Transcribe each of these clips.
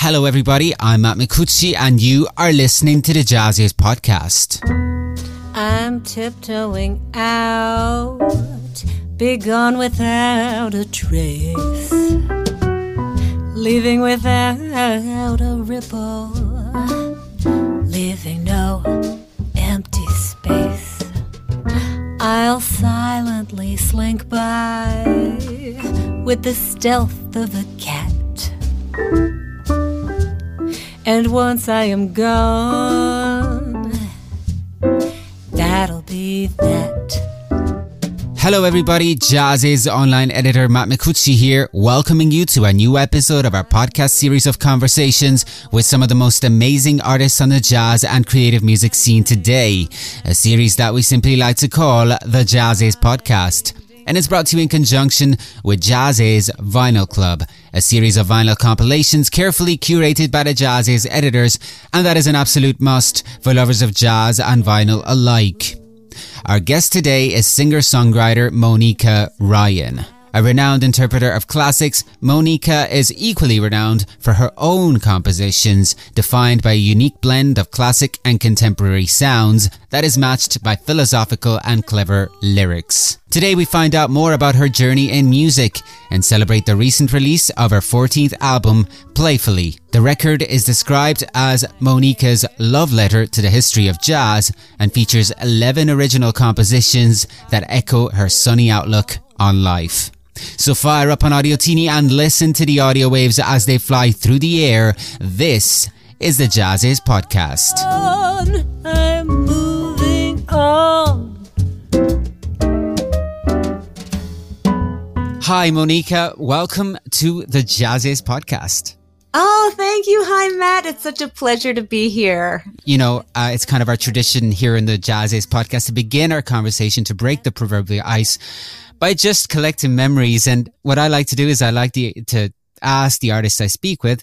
Hello, everybody. I'm Matt Micucci, and you are listening to the JAZZIZ podcast. I'm tiptoeing out, be gone without a trace, leaving without a ripple, leaving no empty space. I'll silently slink by with the stealth of a cat. And once I am gone, that'll be that. Hello, everybody. JAZZIZ online editor Matt Micucci here, welcoming you to a new episode of our podcast series of conversations with some of the most amazing artists on the jazz and creative music scene today. A series that we simply like to call the JAZZIZ Podcast and it's brought to you in conjunction with JAZZIZ Vinyl Club, a series of vinyl compilations carefully curated by the JAZZIZ editors, and that is an absolute must for lovers of jazz and vinyl alike. Our guest today is singer-songwriter Monika Ryan. A renowned interpreter of classics, Monika is equally renowned for her own compositions, defined by a unique blend of classic and contemporary sounds that is matched by philosophical and clever lyrics. Today we find out more about her journey in music and celebrate the recent release of her 14th album, Playfully. The record is described as Monika's love letter to the history of jazz and features 11 original compositions that echo her sunny outlook on life. So fire up on Audio Teeny and listen to the audio waves as they fly through the air. This is the JAZZIZ podcast. On, Hi, Monika. Welcome to the JAZZIZ podcast. Oh, thank you. Hi, Matt. It's such a pleasure to be here. You know, uh, it's kind of our tradition here in the JAZZIZ podcast to begin our conversation to break the proverbial ice by just collecting memories. And what I like to do is I like to, to ask the artists I speak with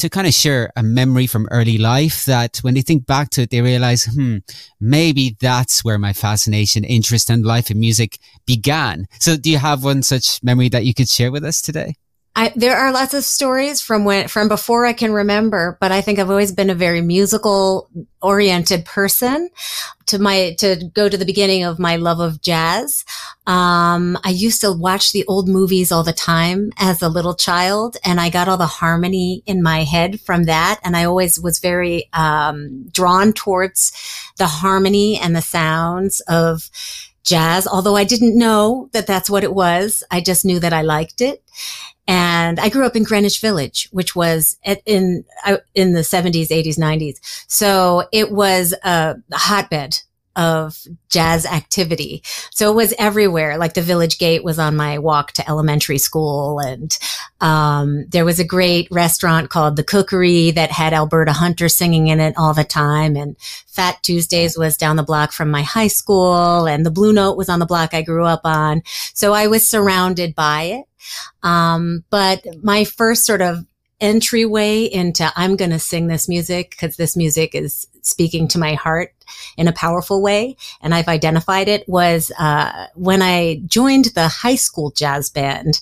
to kind of share a memory from early life that when they think back to it, they realize, hmm, maybe that's where my fascination, interest and life in music began. So do you have one such memory that you could share with us today? I, there are lots of stories from when, from before I can remember, but I think I've always been a very musical oriented person. To my, to go to the beginning of my love of jazz. Um, I used to watch the old movies all the time as a little child and I got all the harmony in my head from that. And I always was very, um, drawn towards the harmony and the sounds of, jazz, although I didn't know that that's what it was. I just knew that I liked it. And I grew up in Greenwich Village, which was in, uh, in the 70s, 80s, 90s. So it was a hotbed of jazz activity. So it was everywhere. Like the village gate was on my walk to elementary school. And, um, there was a great restaurant called the Cookery that had Alberta Hunter singing in it all the time. And Fat Tuesdays was down the block from my high school and the Blue Note was on the block I grew up on. So I was surrounded by it. Um, but my first sort of entryway into I'm going to sing this music because this music is speaking to my heart in a powerful way. And I've identified it was uh, when I joined the high school jazz band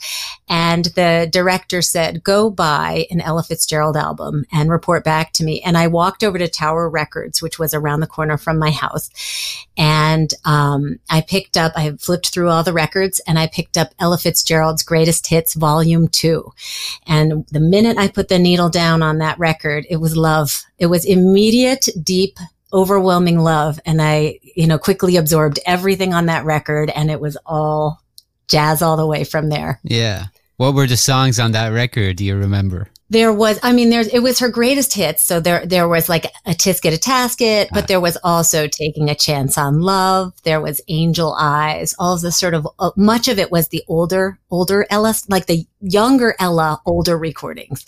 and the director said, go buy an Ella Fitzgerald album and report back to me. And I walked over to Tower Records, which was around the corner from my house. And um, I picked up, I flipped through all the records and I picked up Ella Fitzgerald's Greatest Hits Volume 2. And the minute I put the needle down on that record, it was love. It was immediate, deep, overwhelming love. And I, you know, quickly absorbed everything on that record and it was all jazz all the way from there. Yeah. What were the songs on that record? Do you remember? There was, I mean, there's, it was her greatest hits. So there, there was like a Tisket a Tasket, but ah. there was also Taking a Chance on Love. There was Angel Eyes. All of the sort of, uh, much of it was the older, older Ella, like the younger Ella, older recordings.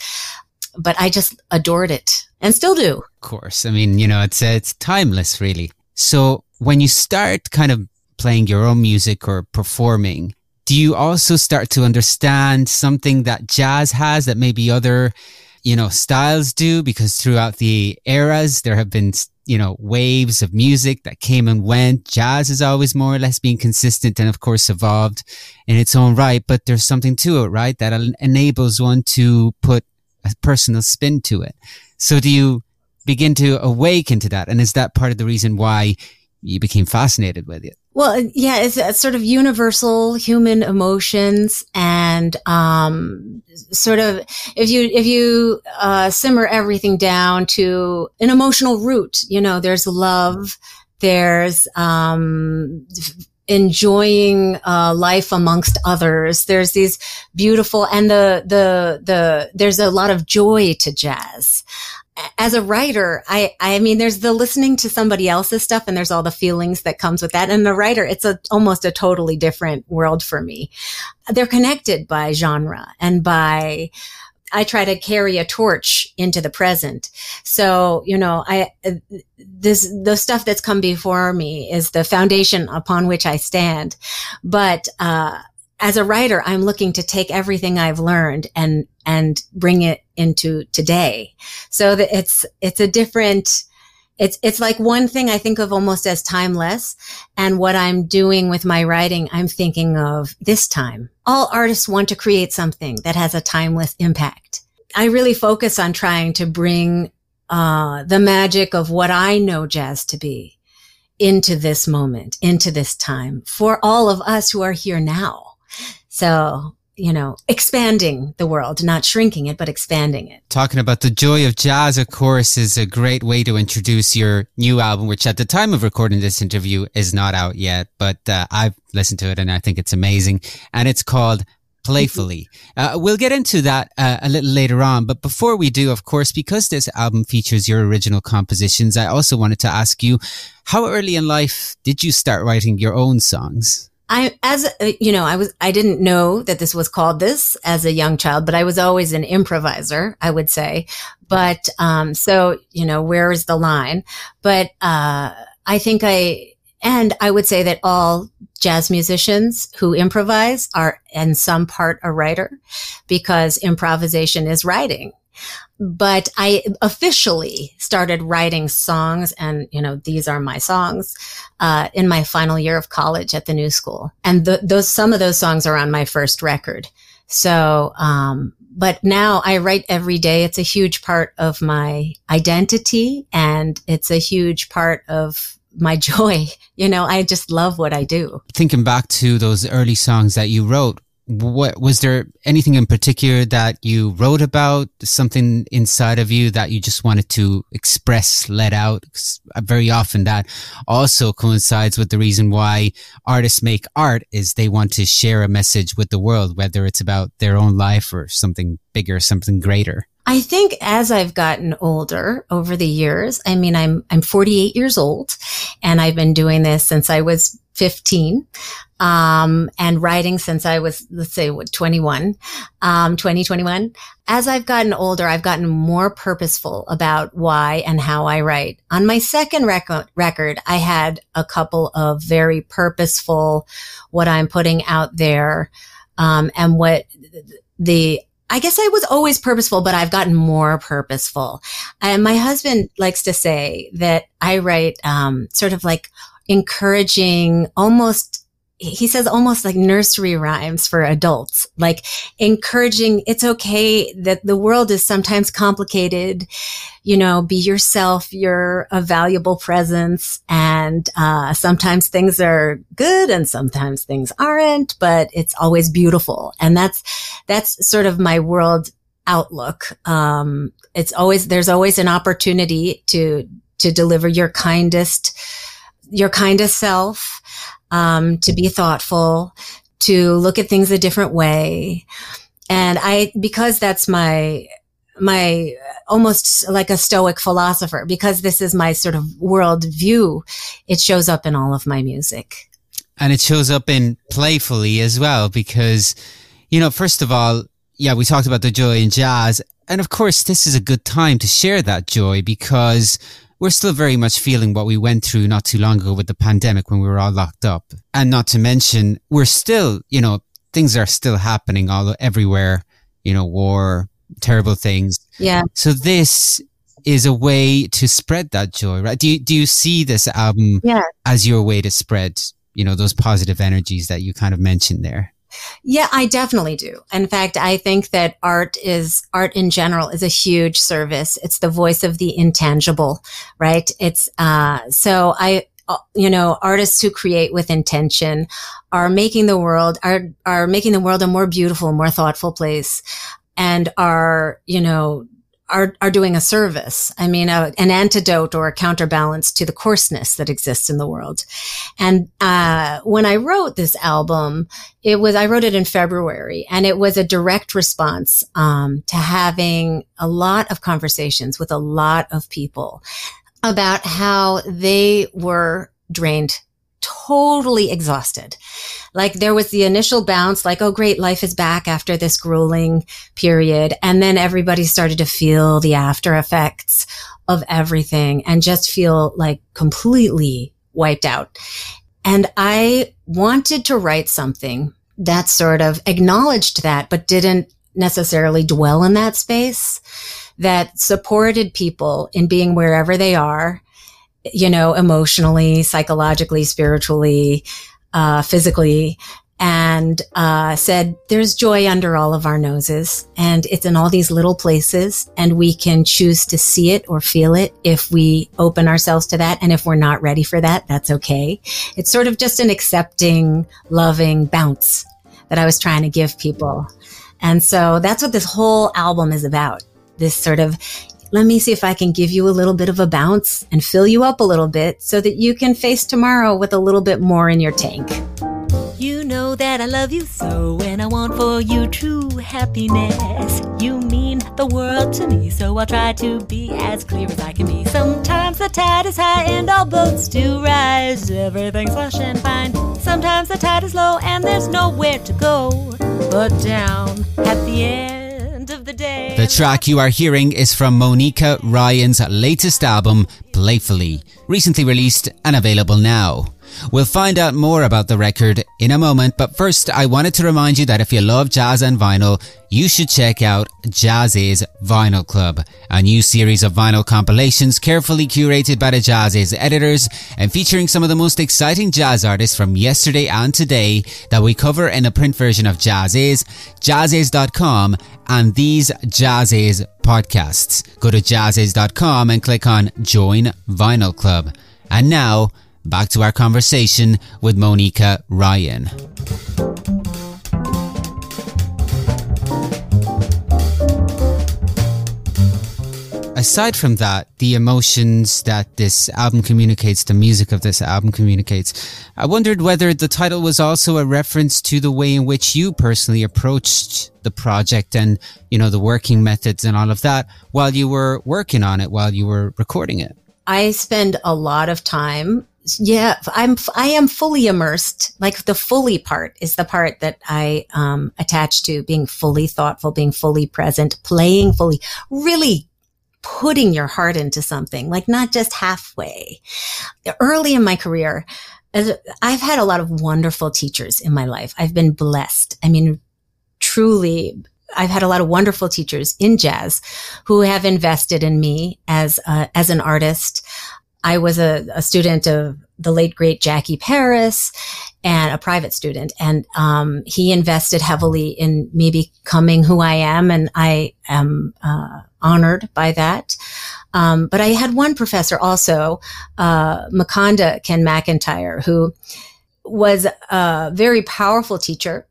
But I just adored it and still do. Of course. I mean, you know, it's, it's timeless really. So when you start kind of playing your own music or performing, do you also start to understand something that jazz has that maybe other, you know, styles do? Because throughout the eras, there have been, you know, waves of music that came and went. Jazz has always more or less been consistent and of course evolved in its own right. But there's something to it, right? That enables one to put a personal spin to it. So do you begin to awaken to that? And is that part of the reason why you became fascinated with it? Well, yeah, it's, it's sort of universal human emotions and, um, sort of, if you, if you, uh, simmer everything down to an emotional root, you know, there's love, there's, um, enjoying uh, life amongst others. There's these beautiful and the the the there's a lot of joy to jazz as a writer, I, I mean, there's the listening to somebody else's stuff and there's all the feelings that comes with that. And the writer, it's a, almost a totally different world for me. They're connected by genre and by, I try to carry a torch into the present. So, you know, I, this, the stuff that's come before me is the foundation upon which I stand. But, uh, as a writer, I'm looking to take everything I've learned and, and bring it into today. So that it's, it's a different, it's, it's like one thing I think of almost as timeless. And what I'm doing with my writing, I'm thinking of this time. All artists want to create something that has a timeless impact. I really focus on trying to bring, uh, the magic of what I know jazz to be into this moment, into this time for all of us who are here now. So, you know, expanding the world, not shrinking it, but expanding it. Talking about the joy of jazz, of course, is a great way to introduce your new album, which at the time of recording this interview is not out yet, but uh, I've listened to it and I think it's amazing. And it's called Playfully. Uh, we'll get into that uh, a little later on, but before we do, of course, because this album features your original compositions, I also wanted to ask you, how early in life did you start writing your own songs? I, as you know, I was, I didn't know that this was called this as a young child, but I was always an improviser, I would say. But, um, so, you know, where is the line? But, uh, I think I, and I would say that all jazz musicians who improvise are in some part a writer because improvisation is writing but I officially started writing songs and, you know, these are my songs, uh, in my final year of college at the new school. And the, those, some of those songs are on my first record. So, um, but now I write every day. It's a huge part of my identity and it's a huge part of my joy. You know, I just love what I do. Thinking back to those early songs that you wrote, what was there anything in particular that you wrote about something inside of you that you just wanted to express let out? Uh, very often that also coincides with the reason why artists make art is they want to share a message with the world whether it's about their own life or something bigger something greater I think as I've gotten older over the years, I mean, I'm, I'm 48 years old and I've been doing this since I was 15 um, and writing since I was, let's say, what, 21, um, 2021. As I've gotten older, I've gotten more purposeful about why and how I write. On my second record, record, I had a couple of very purposeful, what I'm putting out there, um, and what the I guess I was always purposeful, but I've gotten more purposeful. And my husband likes to say that I write um, sort of like encouraging almost he says almost like nursery rhymes for adults, like encouraging it's okay that the world is sometimes complicated. You know, be yourself. You're a valuable presence. And, uh, sometimes things are good and sometimes things aren't, but it's always beautiful. And that's, that's sort of my world outlook. Um, it's always, there's always an opportunity to, to deliver your kindest, your kindest self, um, to be thoughtful, to look at things a different way. And I, because that's my, my almost like a stoic philosopher, because this is my sort of world view, it shows up in all of my music. And it shows up in playfully as well, because, you know, first of all, yeah, we talked about the joy in jazz. And of course, this is a good time to share that joy because we're still very much feeling what we went through not too long ago with the pandemic when we were all locked up. And not to mention, we're still, you know, things are still happening all everywhere, you know, war, terrible things. Yeah. So this is a way to spread that joy, right? Do you, do you see this album yeah. as your way to spread, you know, those positive energies that you kind of mentioned there? Yeah, I definitely do. In fact, I think that art is art in general is a huge service. It's the voice of the intangible, right? It's uh so I uh, you know, artists who create with intention are making the world are are making the world a more beautiful, more thoughtful place and are, you know, are, are doing a service. I mean, a, an antidote or a counterbalance to the coarseness that exists in the world. And, uh, when I wrote this album, it was, I wrote it in February and it was a direct response, um, to having a lot of conversations with a lot of people about how they were drained totally exhausted. Like there was the initial bounce, like, oh, great, life is back after this grueling period. And then everybody started to feel the after effects of everything and just feel like completely wiped out. And I wanted to write something that sort of acknowledged that, but didn't necessarily dwell in that space that supported people in being wherever they are you know, emotionally, psychologically, spiritually, uh, physically, and uh, said, There's joy under all of our noses, and it's in all these little places, and we can choose to see it or feel it if we open ourselves to that. And if we're not ready for that, that's okay. It's sort of just an accepting, loving bounce that I was trying to give people. And so that's what this whole album is about. This sort of let me see if I can give you a little bit of a bounce and fill you up a little bit so that you can face tomorrow with a little bit more in your tank. You know that I love you so, and I want for you true happiness. You mean the world to me, so I'll try to be as clear as I can be. Sometimes the tide is high and all boats do rise. Everything's lush and fine. Sometimes the tide is low and there's nowhere to go but down at the end of the day. The track you are hearing is from Monika Ryan's latest album, Playfully, recently released and available now. We'll find out more about the record in a moment, but first I wanted to remind you that if you love jazz and vinyl, you should check out JAZZIZ Vinyl Club, a new series of vinyl compilations carefully curated by the JAZZIZ editors and featuring some of the most exciting jazz artists from yesterday and today that we cover in a print version of JAZZIZ, jazziz.com and these JAZZIZ podcasts. Go to jazziz.com and click on Join Vinyl Club. And now, back to our conversation with Monika Ryan. Aside from that, the emotions that this album communicates, the music of this album communicates, I wondered whether the title was also a reference to the way in which you personally approached the project and, you know, the working methods and all of that while you were working on it, while you were recording it. I spend a lot of time yeah, I'm, I am fully immersed. Like the fully part is the part that I, um, attach to being fully thoughtful, being fully present, playing fully, really putting your heart into something, like not just halfway. Early in my career, I've had a lot of wonderful teachers in my life. I've been blessed. I mean, truly, I've had a lot of wonderful teachers in jazz who have invested in me as a, as an artist. I was a, a, student of the late great Jackie Paris and a private student. And, um, he invested heavily in me becoming who I am. And I am, uh, honored by that. Um, but I had one professor also, uh, Ken McIntyre, who was a very powerful teacher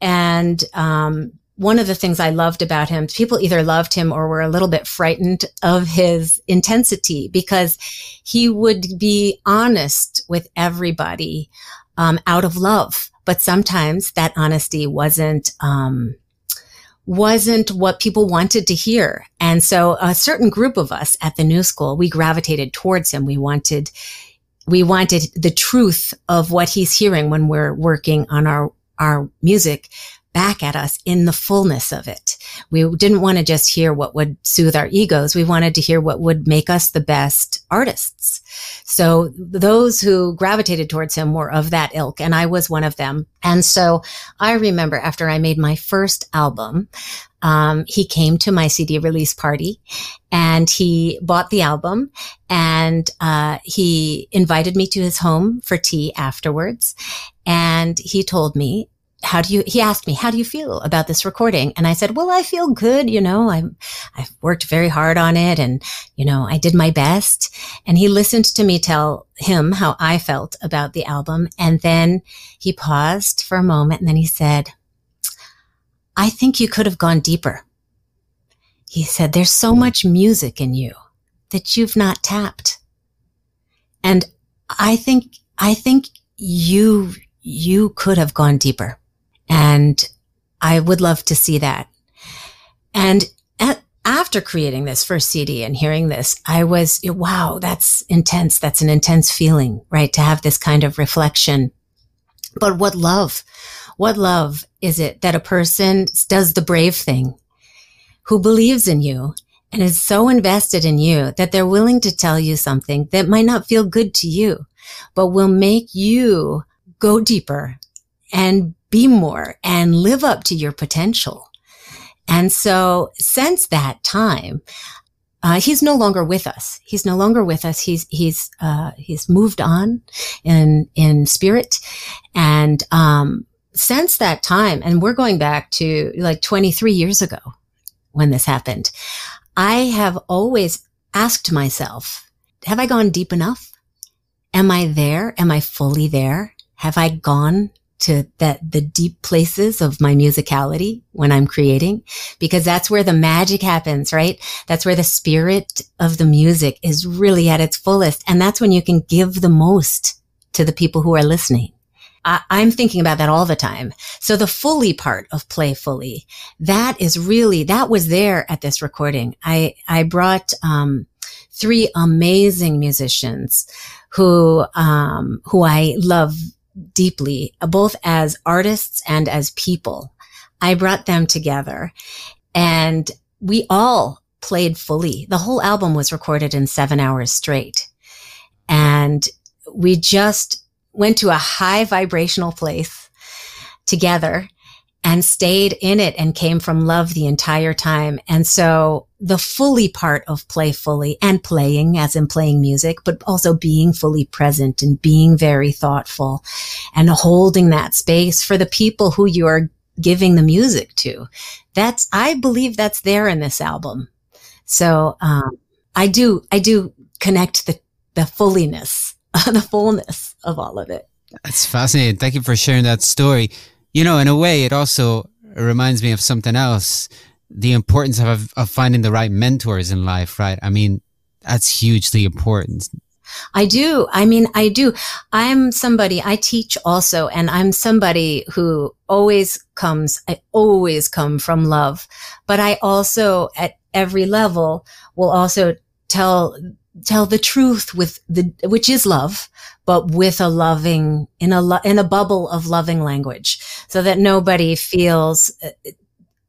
and, um, one of the things I loved about him, people either loved him or were a little bit frightened of his intensity because he would be honest with everybody um, out of love. But sometimes that honesty wasn't um, wasn't what people wanted to hear. And so a certain group of us at the new school, we gravitated towards him. We wanted we wanted the truth of what he's hearing when we're working on our our music back at us in the fullness of it. We didn't want to just hear what would soothe our egos. We wanted to hear what would make us the best artists. So those who gravitated towards him were of that ilk, and I was one of them. And so I remember after I made my first album, um, he came to my CD release party and he bought the album and uh, he invited me to his home for tea afterwards. And he told me how do you, he asked me, how do you feel about this recording? And I said, well, I feel good. You know, I'm, I've worked very hard on it and, you know, I did my best. And he listened to me tell him how I felt about the album. And then he paused for a moment and then he said, I think you could have gone deeper. He said, there's so much music in you that you've not tapped. And I think, I think you, you could have gone deeper. And I would love to see that. And at, after creating this first CD and hearing this, I was, wow, that's intense. That's an intense feeling, right? To have this kind of reflection. But what love, what love is it that a person does the brave thing who believes in you and is so invested in you that they're willing to tell you something that might not feel good to you, but will make you go deeper and be more and live up to your potential. And so since that time, uh, he's no longer with us. He's no longer with us. He's he's uh, he's moved on in in spirit, and um, since that time, and we're going back to like 23 years ago when this happened. I have always asked myself, have I gone deep enough? Am I there? Am I fully there? Have I gone to that the deep places of my musicality when I'm creating because that's where the magic happens, right? That's where the spirit of the music is really at its fullest. And that's when you can give the most to the people who are listening. I, am thinking about that all the time. So the fully part of play fully, that is really, that was there at this recording. I, I brought, um, three amazing musicians who, um, who I love deeply, both as artists and as people. I brought them together and we all played fully. The whole album was recorded in seven hours straight. And we just went to a high vibrational place together and stayed in it and came from love the entire time. And so the fully part of play fully and playing as in playing music, but also being fully present and being very thoughtful and holding that space for the people who you are giving the music to. That's, I believe that's there in this album. So, um, I do, I do connect the, the fulliness, the fullness of all of it. That's fascinating. Thank you for sharing that story you know, in a way, it also reminds me of something else. The importance of, of finding the right mentors in life, right? I mean, that's hugely important. I do. I mean, I do. I'm somebody, I teach also, and I'm somebody who always comes, I always come from love, but I also at every level will also tell tell the truth with the, which is love, but with a loving, in a, lo- in a bubble of loving language so that nobody feels uh,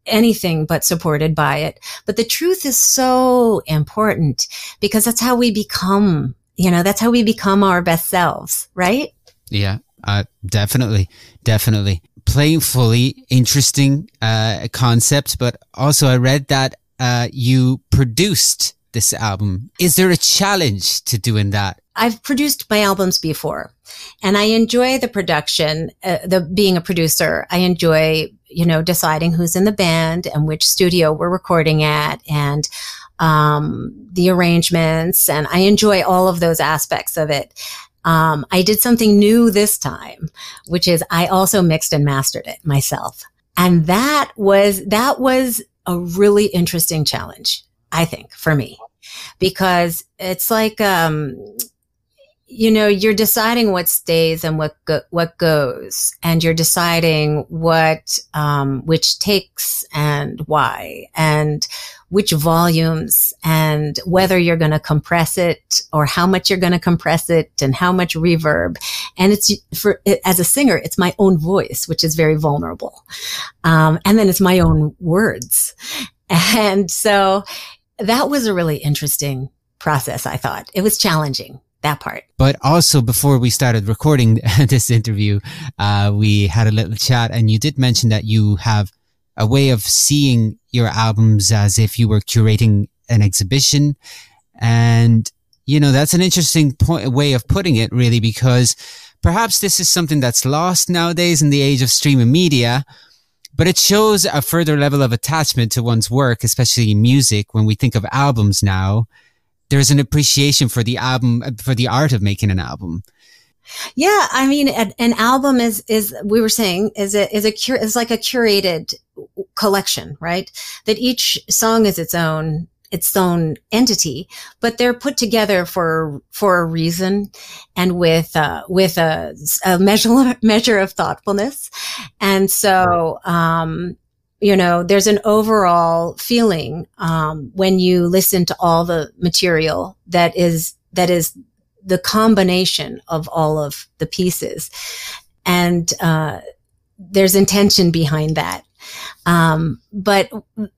anything but supported by it. But the truth is so important because that's how we become, you know, that's how we become our best selves, right? Yeah, uh, definitely, definitely. Playing fully, interesting uh, concept, but also I read that uh, you produced this album. Is there a challenge to doing that? I've produced my albums before and I enjoy the production, uh, the being a producer. I enjoy, you know, deciding who's in the band and which studio we're recording at and um, the arrangements and I enjoy all of those aspects of it. Um, I did something new this time, which is I also mixed and mastered it myself. And that was, that was a really interesting challenge I think, for me, because it's like, um, you know, you're deciding what stays and what go- what goes, and you're deciding what um, which takes and why, and which volumes, and whether you're going to compress it or how much you're going to compress it, and how much reverb. And it's for as a singer, it's my own voice, which is very vulnerable, um, and then it's my own words, and so that was a really interesting process. I thought it was challenging that part. But also before we started recording this interview, uh, we had a little chat and you did mention that you have a way of seeing your albums as if you were curating an exhibition. And, you know, that's an interesting point, way of putting it really, because perhaps this is something that's lost nowadays in the age of streaming media, but it shows a further level of attachment to one's work, especially music. When we think of albums now, there's an appreciation for the album, for the art of making an album. Yeah, I mean, an, an, album is is we were saying is a is a cur- is like a curated collection, right? That each song is its own its own entity, but they're put together for for a reason and with uh, with a, a measure measure of thoughtfulness. And so, um, you know, there's an overall feeling um, when you listen to all the material that is that is the combination of all of the pieces, and uh, there's intention behind that. Um, but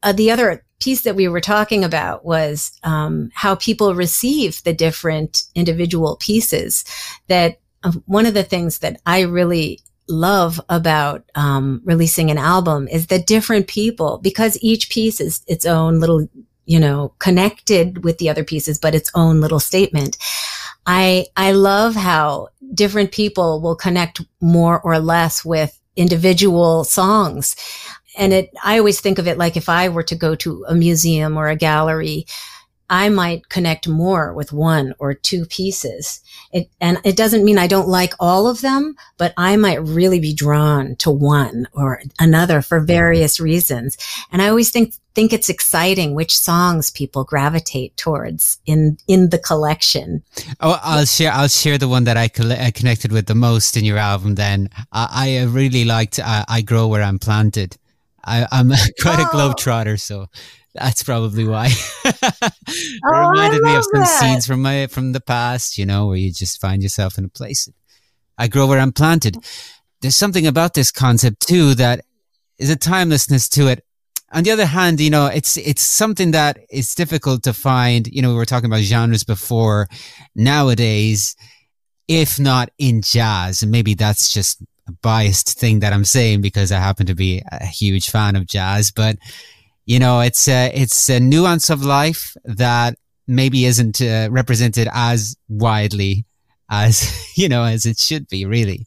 uh, the other piece that we were talking about was um, how people receive the different individual pieces. That uh, one of the things that I really love about um, releasing an album is that different people, because each piece is its own little, you know, connected with the other pieces, but its own little statement. I I love how different people will connect more or less with individual songs and it, I always think of it like if I were to go to a museum or a gallery, I might connect more with one or two pieces. It, and it doesn't mean I don't like all of them, but I might really be drawn to one or another for various reasons. And I always think, think it's exciting which songs people gravitate towards in, in the collection. Oh, I'll share, I'll share the one that I, I connected with the most in your album then. I, I really liked, uh, I Grow Where I'm Planted. I, am quite oh. a globetrotter, so that's probably why. it oh, reminded me of some that. scenes from my from the past, you know, where you just find yourself in a place. I grow where I'm planted. Mm. There's something about this concept too that is a timelessness to it. On the other hand, you know, it's it's something that is difficult to find. You know, we were talking about genres before. Nowadays, if not in jazz, and maybe that's just biased thing that I'm saying because I happen to be a huge fan of jazz, but you know, it's a, it's a nuance of life that maybe isn't uh, represented as widely as, you know, as it should be really.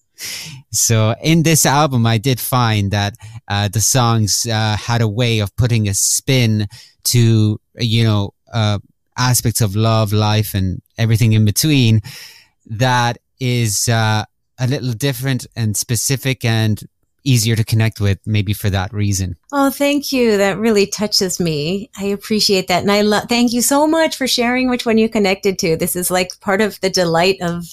So in this album, I did find that uh, the songs uh, had a way of putting a spin to, you know, uh, aspects of love, life, and everything in between that is uh, a little different and specific and easier to connect with maybe for that reason. Oh, thank you. That really touches me. I appreciate that. And I love, thank you so much for sharing which one you connected to. This is like part of the delight of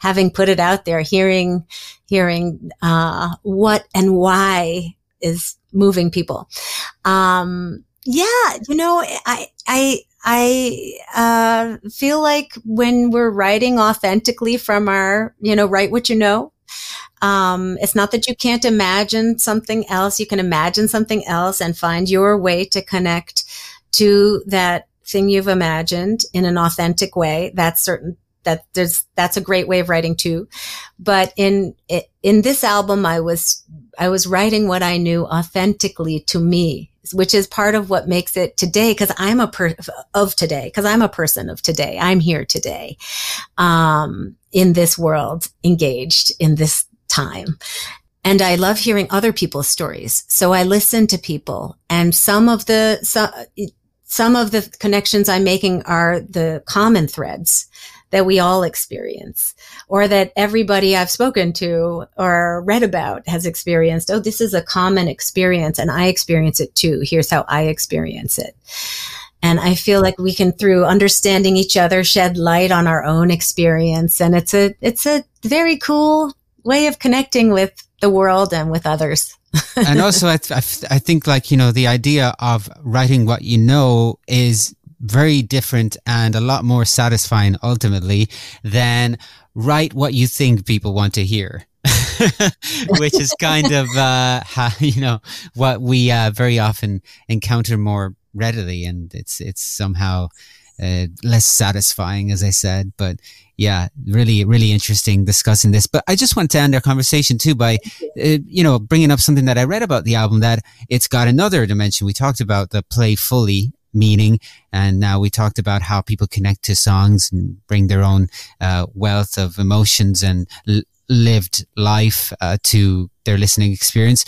having put it out there, hearing, hearing, uh, what and why is moving people. Um, yeah, you know, I, I, I uh, feel like when we're writing authentically from our, you know, write what you know. Um, it's not that you can't imagine something else. You can imagine something else and find your way to connect to that thing you've imagined in an authentic way. That's certain that there's that's a great way of writing too. But in in this album, I was I was writing what I knew authentically to me which is part of what makes it today because I'm a per of today because I'm a person of today. I'm here today, um, in this world, engaged in this time. And I love hearing other people's stories. So I listen to people and some of the, some, some of the connections I'm making are the common threads that we all experience or that everybody I've spoken to or read about has experienced. Oh, this is a common experience and I experience it too. Here's how I experience it. And I feel like we can, through understanding each other, shed light on our own experience. And it's a, it's a very cool way of connecting with the world and with others. and also, I, th- I think like, you know, the idea of writing what you know is very different and a lot more satisfying ultimately than write what you think people want to hear. which is kind of uh, how, you know what we uh, very often encounter more readily, and it's it's somehow uh, less satisfying, as I said. But yeah, really, really interesting discussing this. But I just want to end our conversation too by, uh, you know, bringing up something that I read about the album that it's got another dimension. We talked about the play fully meaning. And now we talked about how people connect to songs and bring their own uh, wealth of emotions and lived life uh, to their listening experience.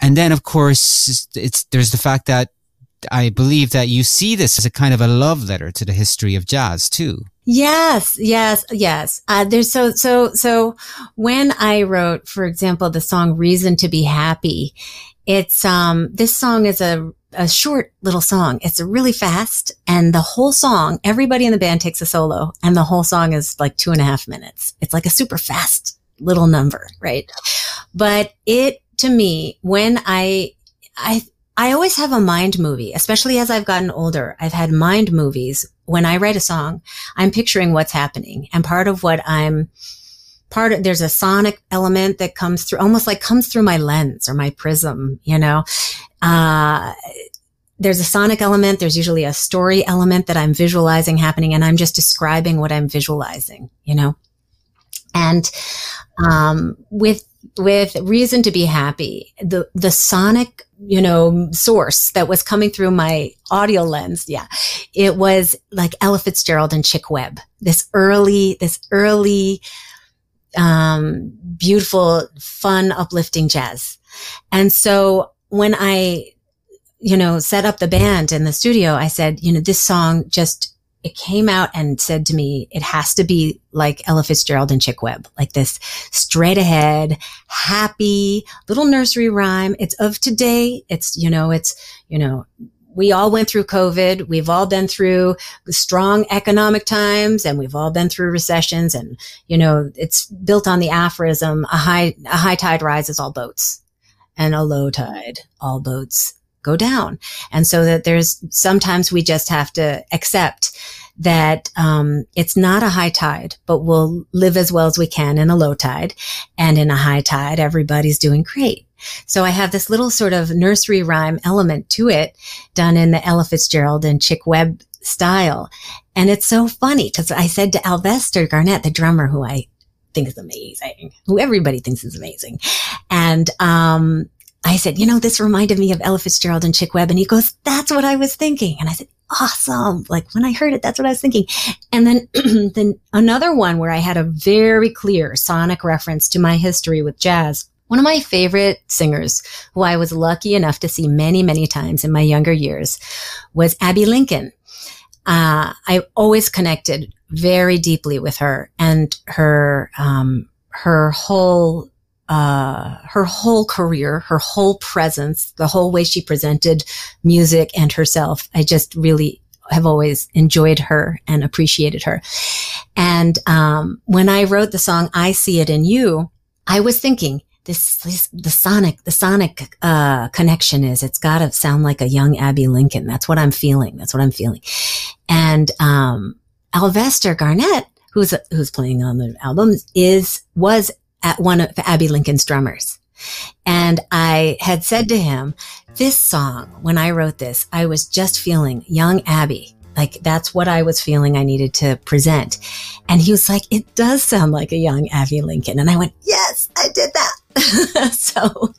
And then, of course, it's there's the fact that I believe that you see this as a kind of a love letter to the history of jazz too. Yes, yes, yes. Uh, there's so, so, so when I wrote, for example, the song Reason to Be Happy, it's, um, this song is a, a short little song. It's really fast and the whole song, everybody in the band takes a solo and the whole song is like two and a half minutes. It's like a super fast little number, right? But it, to me, when I, I, I always have a mind movie, especially as I've gotten older. I've had mind movies. When I write a song, I'm picturing what's happening. And part of what I'm, part of, there's a sonic element that comes through, almost like comes through my lens or my prism, you know? Uh, there's a sonic element. There's usually a story element that I'm visualizing happening and I'm just describing what I'm visualizing, you know? And, um, with, with reason to be happy, the, the sonic you know, source that was coming through my audio lens. Yeah. It was like Ella Fitzgerald and Chick Webb. This early, this early, um, beautiful, fun, uplifting jazz. And so when I, you know, set up the band in the studio, I said, you know, this song just it came out and said to me, it has to be like Ella Fitzgerald and Chick Webb, like this straight ahead, happy little nursery rhyme. It's of today. It's, you know, it's, you know, we all went through COVID. We've all been through strong economic times and we've all been through recessions. And, you know, it's built on the aphorism, a high, a high tide rises all boats and a low tide, all boats go down. And so that there's sometimes we just have to accept that um, it's not a high tide, but we'll live as well as we can in a low tide. And in a high tide, everybody's doing great. So I have this little sort of nursery rhyme element to it done in the Ella Fitzgerald and Chick Webb style. And it's so funny because I said to Alvester Garnett, the drummer who I think is amazing, who everybody thinks is amazing. And, um, I said, you know, this reminded me of Ella Fitzgerald and Chick Webb. And he goes, that's what I was thinking. And I said, awesome. Like when I heard it, that's what I was thinking. And then, then another one where I had a very clear sonic reference to my history with jazz. One of my favorite singers who I was lucky enough to see many, many times in my younger years was Abbey Lincoln. Uh, I always connected very deeply with her and her, um, her whole uh, her whole career, her whole presence, the whole way she presented music and herself. I just really have always enjoyed her and appreciated her. And um, when I wrote the song "I See It in You," I was thinking this, this the sonic the sonic uh, connection is it's got to sound like a young Abbey Lincoln. That's what I'm feeling. That's what I'm feeling. And um, Alvester Garnett, who's who's playing on the album, is was at one of Abbey Lincoln's drummers. And I had said to him, this song, when I wrote this, I was just feeling young Abbey. Like that's what I was feeling I needed to present. And he was like, it does sound like a young Abbey Lincoln. And I went, yes, I did that. so,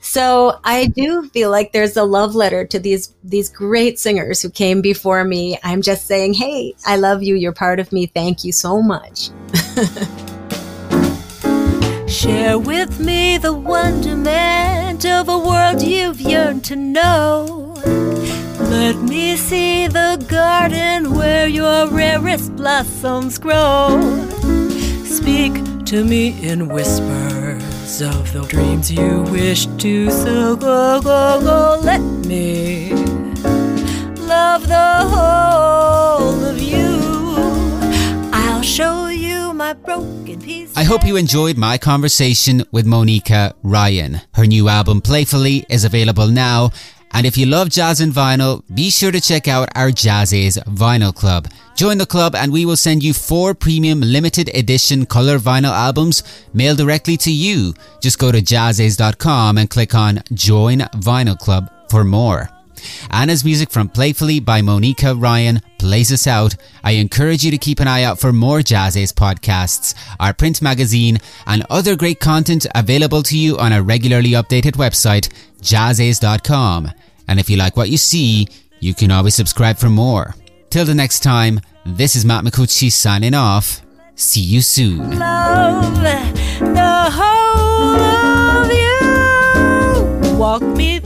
so I do feel like there's a love letter to these, these great singers who came before me. I'm just saying, Hey, I love you. You're part of me. Thank you so much. Share with me the wonderment of a world you've yearned to know. Let me see the garden where your rarest blossoms grow. Speak to me in whispers of the dreams you wish to so go go go let me love the whole of you I'll show you my broken pieces I hope you enjoyed my conversation with Monika Ryan. Her new album, Playfully, is available now. And if you love jazz and vinyl, be sure to check out our JAZZIZ Vinyl Club. Join the club and we will send you four premium limited edition color vinyl albums mailed directly to you. Just go to jazziz.com and click on Join Vinyl Club for more. Anna's music from Playfully by Monika Ryan plays us out. I encourage you to keep an eye out for more JAZZIZ podcasts, our print magazine, and other great content available to you on our regularly updated website, jazziz.com. And if you like what you see, you can always subscribe for more. Till the next time, this is Matt Micucci signing off. See you soon. love. Walk me